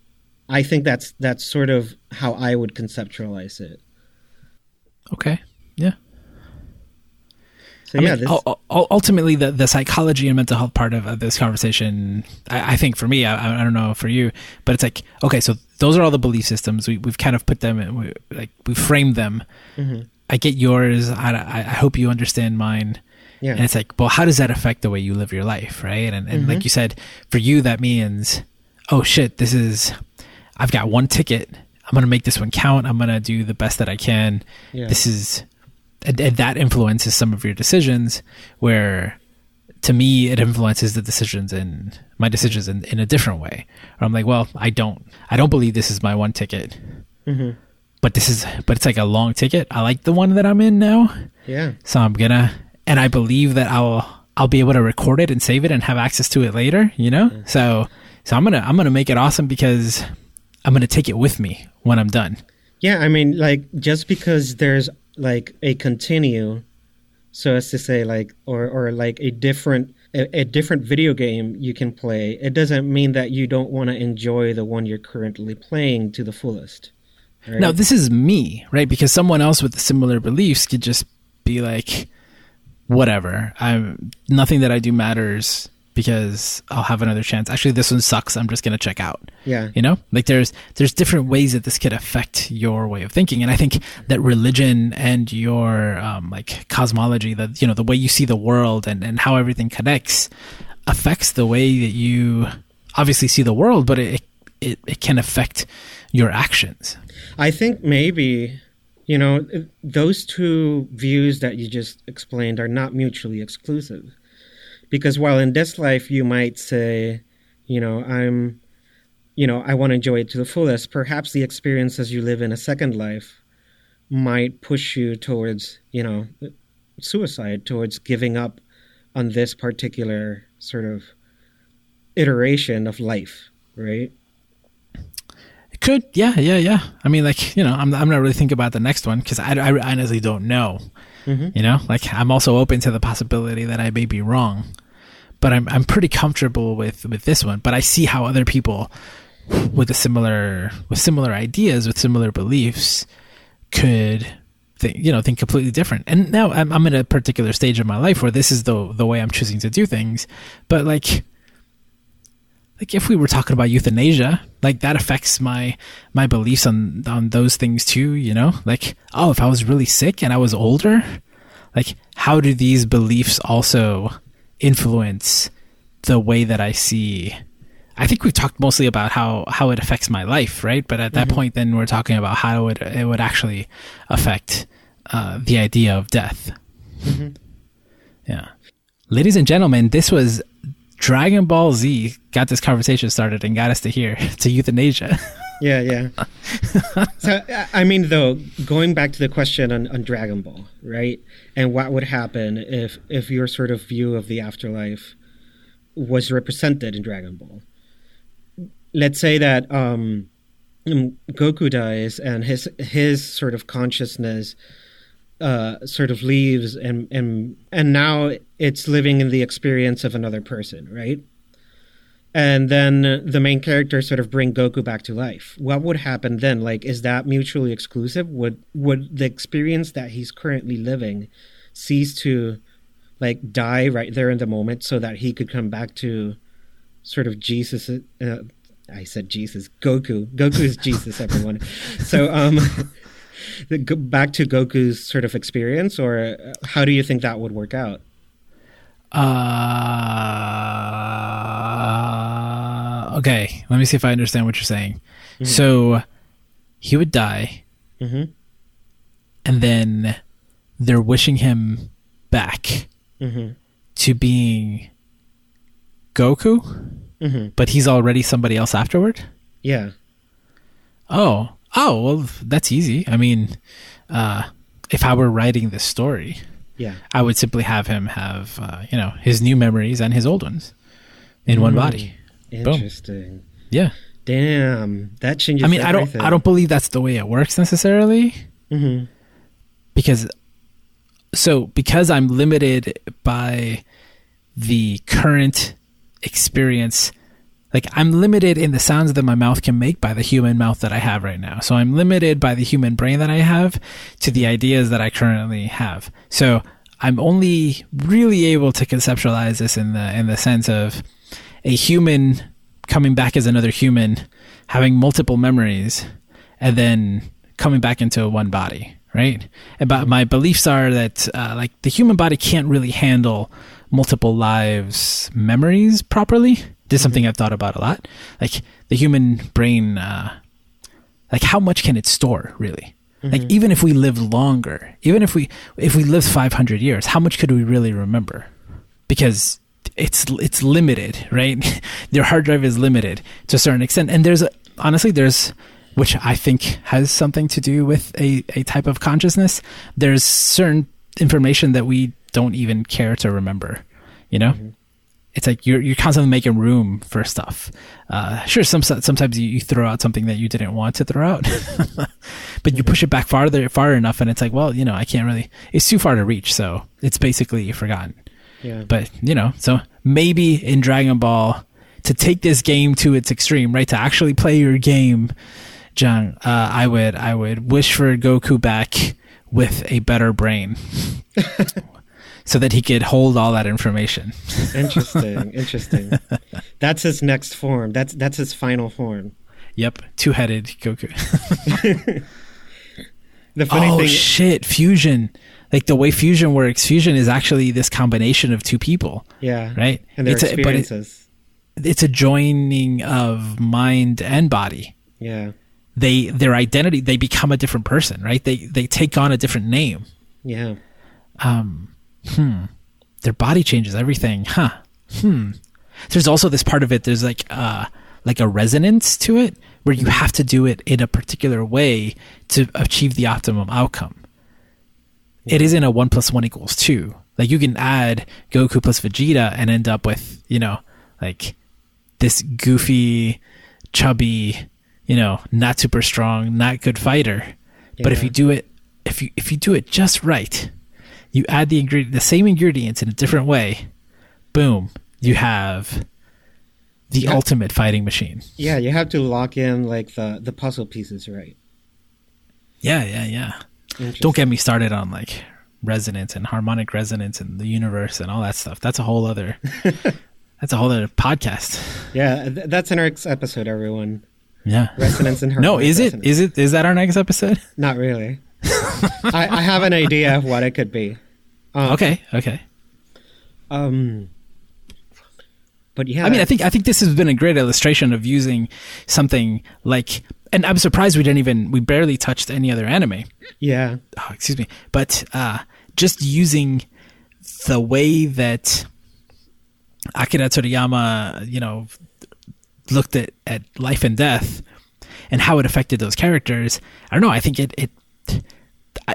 [SPEAKER 2] I think that's that's sort of how I would conceptualize it.
[SPEAKER 1] Okay. Yeah.
[SPEAKER 2] So yeah,
[SPEAKER 1] mean,
[SPEAKER 2] this,
[SPEAKER 1] ul- ul- ultimately, the, the psychology and mental health part of, of this conversation, I, I think for me, I, I don't know for you, but it's like, okay, so those are all the belief systems. We, we've kind of put them, in, we, like, we framed them.
[SPEAKER 2] Mhm.
[SPEAKER 1] I get yours. I, I, I hope you understand mine.
[SPEAKER 2] yeah,
[SPEAKER 1] And it's like, well, how does that affect the way you live your life, right? And, and like you said, for you, that means, oh shit, this is, I've got one ticket. I'm gonna make this one count. I'm gonna do the best that I can.
[SPEAKER 2] Yeah.
[SPEAKER 1] This is, and, and that influences some of your decisions. Where, to me, it influences the decisions in my decisions in, in a different way. Or I'm like, well, I don't, I don't believe this is my one ticket.
[SPEAKER 2] Mhm.
[SPEAKER 1] But this is, but it's like a long ticket. I like the one that I'm in now.
[SPEAKER 2] yeah,
[SPEAKER 1] So I'm gonna, and I believe that I'll I'll be able to record it and save it and have access to it later. You know, so so I'm gonna I'm gonna make it awesome because I'm gonna take it with me when I'm done.
[SPEAKER 2] yeah. I mean, like just because there's like a continue, so as to say, like or or like a different a, a different video game you can play, it doesn't mean that you don't want to enjoy the one you're currently playing to the fullest. right?
[SPEAKER 1] Now this is me, right? Because someone else with similar beliefs could just be like, whatever. I'm nothing that I do matters. Because I'll have another chance. Actually, this one sucks. I'm just going to check out.
[SPEAKER 2] Yeah.
[SPEAKER 1] You know, like there's there's different ways that this could affect your way of thinking, and I think that religion and your um, like cosmology, that you know the way you see the world and and how everything connects, affects the way that you obviously see the world, but it it, it can affect your actions.
[SPEAKER 2] I think maybe you know those two views that you just explained are not mutually exclusive because while in this life you might say you know i'm you know i want to enjoy it to the fullest perhaps the experiences you live in a second life might push you towards you know suicide towards giving up on this particular sort of iteration of life right
[SPEAKER 1] It could, yeah, yeah, yeah. I mean, like you know, I'm I'm not really thinking about the next one because I, I honestly don't know.
[SPEAKER 2] Mhm.
[SPEAKER 1] You know, like I'm also open to the possibility that I may be wrong, but I'm I'm pretty comfortable with with this one. But I see how other people with a similar with similar ideas with similar beliefs could think you know think completely different. And now I'm I'm in a particular stage of my life where this is the the way I'm choosing to do things. But like like if we were talking about euthanasia like that affects my my beliefs on on those things too you know like oh if i was really sick and i was older like how do these beliefs also influence the way that i see i think we've talked mostly about how how it affects my life right? But at that point then we're talking about how it it would actually affect uh, the idea of death. Yeah. Ladies and gentlemen this was Dragon Ball Z. Got this conversation started and got us to here to euthanasia.
[SPEAKER 2] Yeah, yeah. so, I- mean, though, going back to the question on, on Dragon Ball, right? And what would happen if if your sort of view of the afterlife was represented in Dragon Ball? Let's say that um, um, Goku dies and his his sort of consciousness uh, sort of leaves, and and and now it's living in the experience of another person, right? And then the main characters sort of bring Goku back to life. What would happen then? Like, is that mutually exclusive? Would would the experience that he's currently living cease to like die right there in the moment, so that he could come back to sort of Jesus? Uh, I said Jesus, Goku. Goku is Jesus, everyone. So, um, back to Goku's sort of experience, or uh, how do you think that would work out?
[SPEAKER 1] Uh, okay, let me see if I understand what you're saying. So he would die,
[SPEAKER 2] Mm-hmm.
[SPEAKER 1] and then they're wishing him back
[SPEAKER 2] Mm-hmm.
[SPEAKER 1] to being Goku,
[SPEAKER 2] Mm-hmm.
[SPEAKER 1] but he's already somebody else afterward.
[SPEAKER 2] Yeah.
[SPEAKER 1] Oh, oh, well, that's easy. I mean, uh, if I were writing this story,
[SPEAKER 2] Yeah.
[SPEAKER 1] I would simply have him have, uh, you know, his new memories and his old ones in one
[SPEAKER 2] Mm.
[SPEAKER 1] body.
[SPEAKER 2] Interesting.
[SPEAKER 1] Yeah.
[SPEAKER 2] Damn, that changes.
[SPEAKER 1] I mean, I don't. I don't believe that's the way it works necessarily
[SPEAKER 2] Mhm.
[SPEAKER 1] because, so because I'm limited by the current experience, like I'm limited in the sounds that my mouth can make by the human mouth that I have right now. So I'm limited by the human brain that I have to the ideas that I currently have. So I'm only really able to conceptualize this in the in the sense of a human coming back as another human, having multiple memories, and then coming back into one body, right? But my beliefs are that uh, like the human body can't really handle multiple lives memories properly. This is something mm-hmm. I've thought about a lot. Like the human brain, uh, like how much can it store really? Like mm-hmm. even if we live longer, even if we if we lived 500 years, how much could we really remember? Because it's it's limited, right? Your hard drive is limited to a certain extent, and there's a, honestly there's which I think has something to do with a, a type of consciousness. There's certain information that we don't even care to remember, you know. Mm-hmm. It's like you're you're constantly making room for stuff. Uh, sure, some sometimes you, you throw out something that you didn't want to throw out, but you push it back farther far enough, and it's like, well, you know, I can't really. It's too far to reach, so it's basically forgotten.
[SPEAKER 2] Yeah.
[SPEAKER 1] But you know, so maybe in Dragon Ball, to take this game to its extreme, right? To actually play your game, John, uh, I would I would wish for Goku back with a better brain. so that he could hold all that information.
[SPEAKER 2] Interesting, interesting. That's his next form. That's that's his final form.
[SPEAKER 1] Yep, two-headed Goku.
[SPEAKER 2] The funny thing.
[SPEAKER 1] oh
[SPEAKER 2] thing,
[SPEAKER 1] shit, fusion. Like the way fusion works, fusion is actually this combination of two people,
[SPEAKER 2] yeah,
[SPEAKER 1] right?
[SPEAKER 2] and their
[SPEAKER 1] it's a, but it,
[SPEAKER 2] experiences.
[SPEAKER 1] it's a joining of mind and body.
[SPEAKER 2] yeah,
[SPEAKER 1] They their identity, they become a different person, right? They they take on a different name.
[SPEAKER 2] yeah,
[SPEAKER 1] um hmm. Their body changes everything huh. Hmm. There's also this part of it there's like uh like a resonance to it where you have to do it in a particular way to achieve the optimum outcome. It isn't a one plus one equals two. Like you can add goku plus vegeta and end up with you know like this goofy chubby you know not super strong not good fighter. But if you do it if you if you do it just right you add the ingredient the same ingredients in a different way boom you have the
[SPEAKER 2] Yeah.
[SPEAKER 1] ultimate fighting machine
[SPEAKER 2] yeah. You have to lock in like the the puzzle pieces, right?
[SPEAKER 1] yeah yeah yeah don't get me started on like resonance and harmonic resonance and the universe and all that stuff that's a whole other that's a whole other podcast
[SPEAKER 2] Yeah, th- that's in our next episode, everyone.
[SPEAKER 1] yeah
[SPEAKER 2] Resonance and
[SPEAKER 1] no is it
[SPEAKER 2] resonance.
[SPEAKER 1] is it is that our next episode
[SPEAKER 2] Not really. I, I have an idea of what it could be. Um,
[SPEAKER 1] okay okay
[SPEAKER 2] Um. But yeah,
[SPEAKER 1] I mean, I think I think this has been a great illustration of using something like, and I'm surprised we didn't even we barely touched any other anime.
[SPEAKER 2] yeah,
[SPEAKER 1] Oh, excuse me, but uh, just using the way that Akira Toriyama, you know, looked at at life and death and how it affected those characters. I don't know. I think it it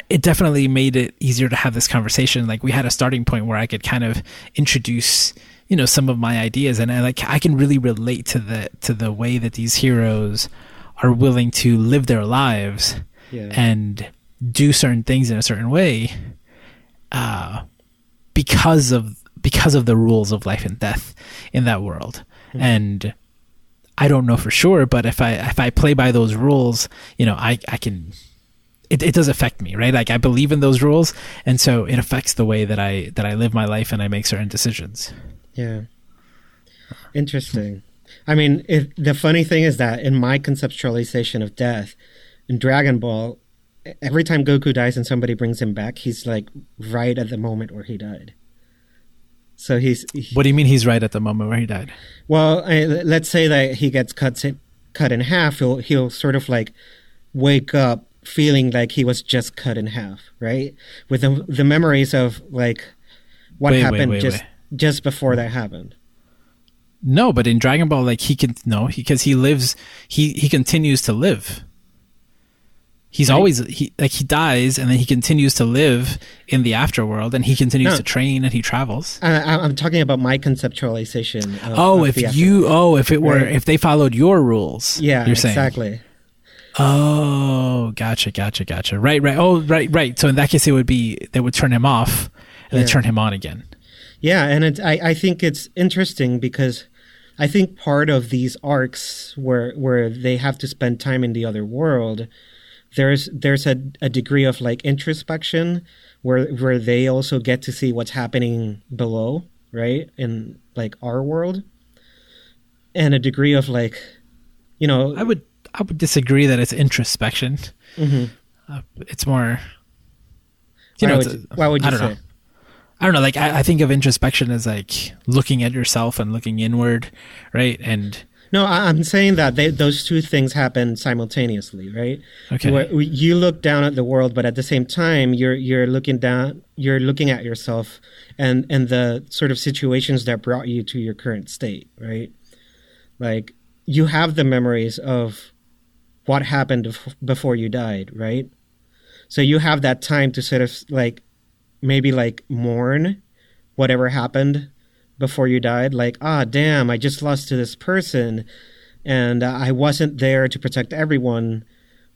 [SPEAKER 1] it definitely made it easier to have this conversation. Like we had a starting point where I could kind of introduce, you know, some of my ideas, and I like I can really relate to the to the way that these heroes are willing to live their lives
[SPEAKER 2] yeah,
[SPEAKER 1] and do certain things in a certain way, uh, because of because of the rules of life and death in that world, and. I don't know for sure, but if I if I play by those rules, you know, I I can it, it does affect me, right? Like I believe in those rules, and so it affects the way that I that I live my life and I make certain decisions.
[SPEAKER 2] yeah. Interesting. I mean, if, the funny thing is that in my conceptualization of death, in Dragon Ball, every time Goku dies and somebody brings him back, he's like right at the moment where he died. So he's he-
[SPEAKER 1] What do you mean he's right at the moment where he died?
[SPEAKER 2] Well, I, let's say that he gets cut cut in half. He'll he'll sort of like wake up feeling like he was just cut in half, right? With the the memories of like what
[SPEAKER 1] Wait,
[SPEAKER 2] happened
[SPEAKER 1] wait,
[SPEAKER 2] just
[SPEAKER 1] wait.
[SPEAKER 2] just before that happened.
[SPEAKER 1] No, but in Dragon Ball, like he can no, because he lives, he he continues to live. He's
[SPEAKER 2] Right.
[SPEAKER 1] always he like he dies and then he continues to live in the afterworld and he continues
[SPEAKER 2] No.
[SPEAKER 1] to train and he travels.
[SPEAKER 2] I, I- I'm talking about my conceptualization. Of,
[SPEAKER 1] Oh,
[SPEAKER 2] of
[SPEAKER 1] if you oh if it were
[SPEAKER 2] Right.
[SPEAKER 1] if they followed your rules,
[SPEAKER 2] yeah,
[SPEAKER 1] you're saying
[SPEAKER 2] exactly.
[SPEAKER 1] Oh, gotcha, gotcha, gotcha. Right, right. Oh, right, right. So in that case, it would be they would turn him off and then turn him on again.
[SPEAKER 2] Yeah, and it, I I think it's interesting because I think part of these arcs where where they have to spend time in the other world, there's there's a, a degree of like introspection where where they also get to see what's happening below, right? In like our world. And a degree of like you know
[SPEAKER 1] I would I would disagree that it's introspection.
[SPEAKER 2] mhm.
[SPEAKER 1] Uh, it's more. You
[SPEAKER 2] why,
[SPEAKER 1] know,
[SPEAKER 2] would,
[SPEAKER 1] it's a-
[SPEAKER 2] you- why would you
[SPEAKER 1] I don't
[SPEAKER 2] say?
[SPEAKER 1] know. I don't know. Like I, I think of introspection as like looking at yourself and looking inward, right? And
[SPEAKER 2] No, I, I'm saying that they, those two things happen simultaneously, right?
[SPEAKER 1] okay,
[SPEAKER 2] Where you look down at the world, but at the same time, you're you're looking down, you're looking at yourself, and and the sort of situations that brought you to your current state, right? Like you have the memories of what happened before you died, right? So you have that time to sort of like maybe like mourn whatever happened before you died. Like, ah, damn, I just lost to this person, and uh, I wasn't there to protect everyone.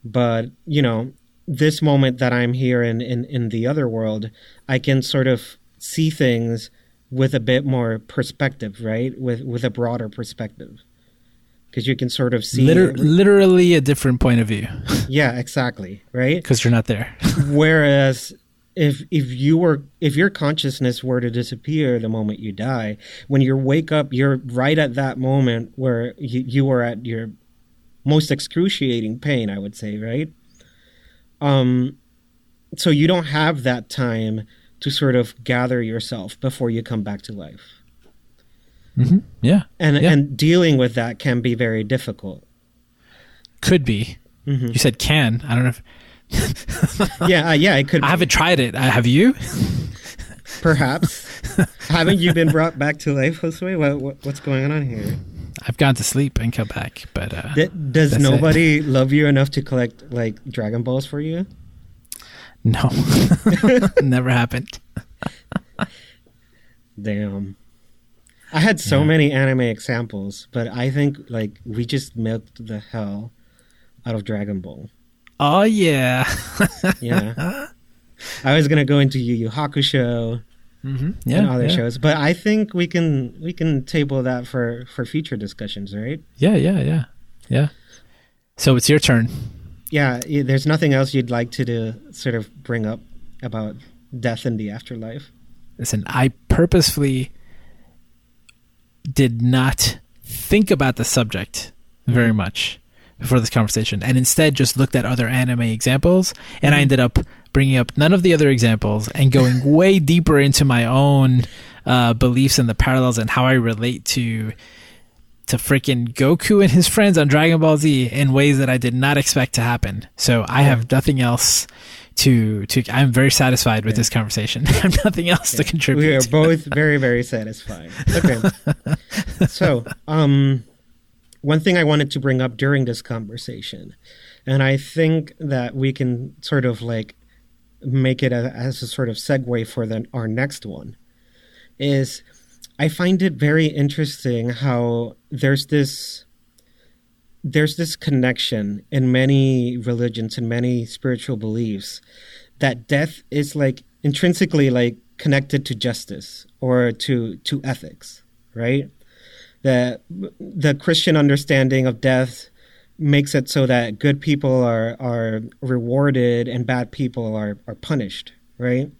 [SPEAKER 2] But you know, this moment that I'm here in in in the other world, I can sort of see things with a bit more perspective, right? With with a broader perspective. Because you can sort of see,
[SPEAKER 1] Liter- literally a different point of view
[SPEAKER 2] yeah, exactly, right.
[SPEAKER 1] because you're not there.
[SPEAKER 2] Whereas if if you were if your consciousness were to disappear the moment you die, when you wake up, you're right at that moment where you, you were at your most excruciating pain, I would say, right? Um, so you don't have that time to sort of gather yourself before you come back to life.
[SPEAKER 1] Mm-hmm. Yeah,
[SPEAKER 2] and
[SPEAKER 1] yeah.
[SPEAKER 2] and dealing with that can be very difficult.
[SPEAKER 1] Could be. Mm-hmm. You said can. I don't know. if...
[SPEAKER 2] yeah, uh, yeah, it could.
[SPEAKER 1] I haven't tried it. Uh, have you?
[SPEAKER 2] Perhaps. haven't you been brought back to life, Josue? What, what, what's going on here?
[SPEAKER 1] I've gone to sleep and come back, but uh,
[SPEAKER 2] D- does nobody it. love you enough to collect like Dragon Balls for you?
[SPEAKER 1] No, never happened.
[SPEAKER 2] Damn. I had so yeah. many anime examples, but I think like we just milked the hell out of Dragon Ball.
[SPEAKER 1] Oh yeah,
[SPEAKER 2] yeah. I was gonna go into Yu Yu Hakusho
[SPEAKER 1] mm-hmm. yeah,
[SPEAKER 2] and other
[SPEAKER 1] yeah.
[SPEAKER 2] shows, but I think we can we can table that for for future discussions, right?
[SPEAKER 1] Yeah, yeah, yeah, yeah. So it's your turn.
[SPEAKER 2] Yeah, there's nothing else you'd like to do, sort of bring up about death in the afterlife.
[SPEAKER 1] Listen, I purposefully did not think about the subject very mm-hmm. much before this conversation and instead just looked at other anime examples and mm-hmm. I ended up bringing up none of the other examples and going way deeper into my own uh, beliefs and the parallels and how I relate to to freaking Goku and his friends on Dragon Ball Z in ways that I did not expect to happen. So I have nothing else to to I'm very satisfied with yeah. this conversation. I have nothing else yeah. to contribute.
[SPEAKER 2] We are both very very satisfied. Okay. so, um one thing I wanted to bring up during this conversation, and I think that we can sort of like make it a, as a sort of segue for the, our next one, is I find it very interesting how there's this there's this connection in many religions and many spiritual beliefs that death is like intrinsically like connected to justice or to to ethics, right? the the Christian understanding of death makes it so that good people are are rewarded and bad people are are punished, right?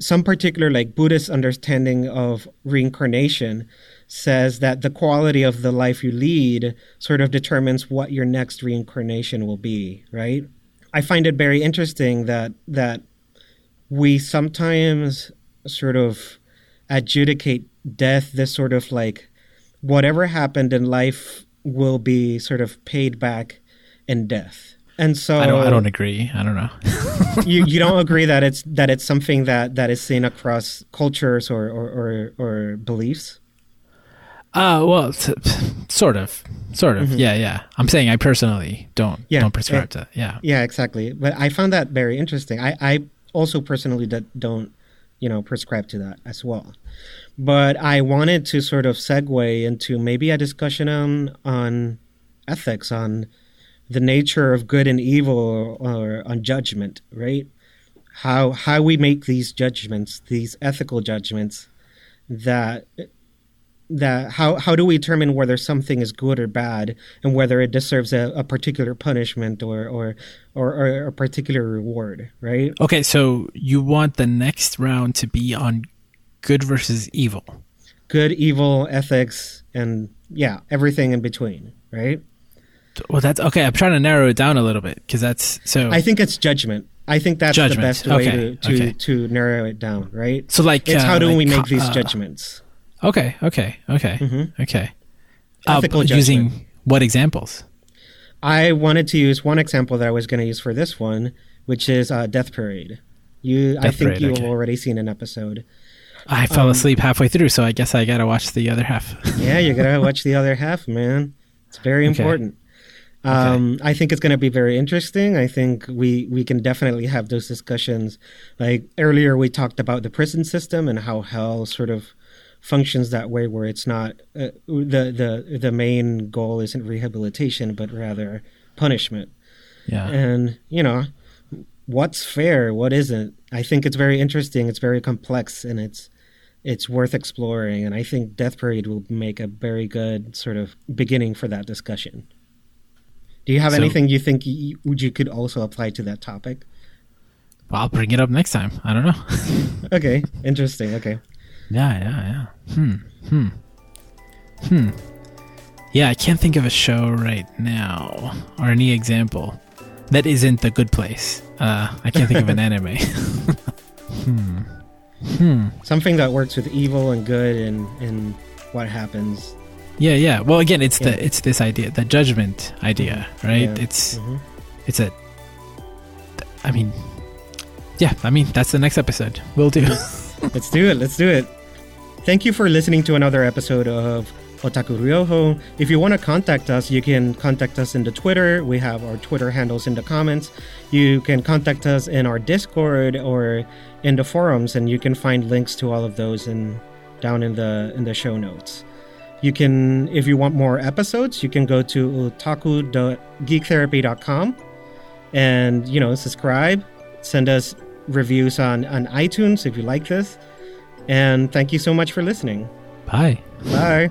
[SPEAKER 2] Some particular like Buddhist understanding of reincarnation says that the quality of the life you lead sort of determines what your next reincarnation will be, right? I find it very interesting that that we sometimes sort of adjudicate death this sort of like whatever happened in life will be sort of paid back in death. And so
[SPEAKER 1] I don't I don't agree. I don't know.
[SPEAKER 2] you you don't agree that it's that it's something that that is seen across cultures or or or, or beliefs?
[SPEAKER 1] Uh well, t- sort of. Sort of. Mm-hmm. Yeah, yeah. I'm saying I personally don't yeah, don't prescribe
[SPEAKER 2] yeah,
[SPEAKER 1] to. Yeah.
[SPEAKER 2] Yeah, exactly. But I found that very interesting. I I also personally don't, you know, prescribe to that as well. But I wanted to sort of segue into maybe a discussion on on ethics, on the nature of good and evil, or, or on judgment, right? How how we make these judgments, these ethical judgments, that that how how do we determine whether something is good or bad and whether it deserves a, a particular punishment or, or or or a particular reward right
[SPEAKER 1] okay so you want the next round to be on good versus evil.
[SPEAKER 2] Good, evil, ethics, and yeah, everything in between, right?
[SPEAKER 1] Well, that's okay. I'm trying to narrow it down a little bit because that's so.
[SPEAKER 2] I think it's judgment. I think that's judgment. the best way okay. to to, okay. to narrow it down, right?
[SPEAKER 1] So, like,
[SPEAKER 2] it's
[SPEAKER 1] uh,
[SPEAKER 2] how do
[SPEAKER 1] like,
[SPEAKER 2] we make these uh, judgments?
[SPEAKER 1] Okay, okay, okay, mm-hmm. okay. Uh, using what examples?
[SPEAKER 2] I wanted to use one example that I was going to use for this one, which is uh, Death Parade. You, Death I think Parade, you've okay. already seen an episode.
[SPEAKER 1] I fell um, asleep halfway through, so I guess I gotta watch the other half.
[SPEAKER 2] yeah, you gotta watch the other half, man. It's very important. Okay. Um, okay. I think it's going to be very interesting. I think we we can definitely have those discussions. Like earlier, we talked about the prison system and how hell sort of functions that way, where it's not uh, the the the main goal isn't rehabilitation, but rather punishment.
[SPEAKER 1] Yeah,
[SPEAKER 2] and you know what's fair, what isn't. I think it's very interesting. It's very complex, and it's it's worth exploring. And I think Death Parade will make a very good sort of beginning for that discussion. Do you have so, anything you think you, you could also apply to that topic?
[SPEAKER 1] Well, I'll bring it up next time. I don't know.
[SPEAKER 2] Okay, interesting. Okay.
[SPEAKER 1] Yeah, yeah, yeah. Hmm. Hmm. Hmm. Yeah, I can't think of a show right now or any example that isn't the good place. Uh, I can't think of an anime. hmm. Hmm.
[SPEAKER 2] Something that works with evil and good and and what happens.
[SPEAKER 1] Yeah, yeah. Well, again, it's
[SPEAKER 2] Yeah.
[SPEAKER 1] the it's this idea, the judgment idea, right?
[SPEAKER 2] Yeah.
[SPEAKER 1] It's
[SPEAKER 2] Mhm.
[SPEAKER 1] it's a. I mean, yeah. I mean, that's the next episode. We'll do.
[SPEAKER 2] Let's do it. Let's do it. Thank you for listening to another episode of Otaku Ryoho. If you want to contact us, you can contact us in the Twitter. We have our Twitter handles in the comments. You can contact us in our Discord or in the forums, and you can find links to all of those in down in the in the show notes. You can, if you want more episodes, you can go to otaku.geektherapy.com and you know subscribe. Send us reviews on on iTunes if you like this. And thank you so much for listening.
[SPEAKER 1] Bye.
[SPEAKER 2] Bye.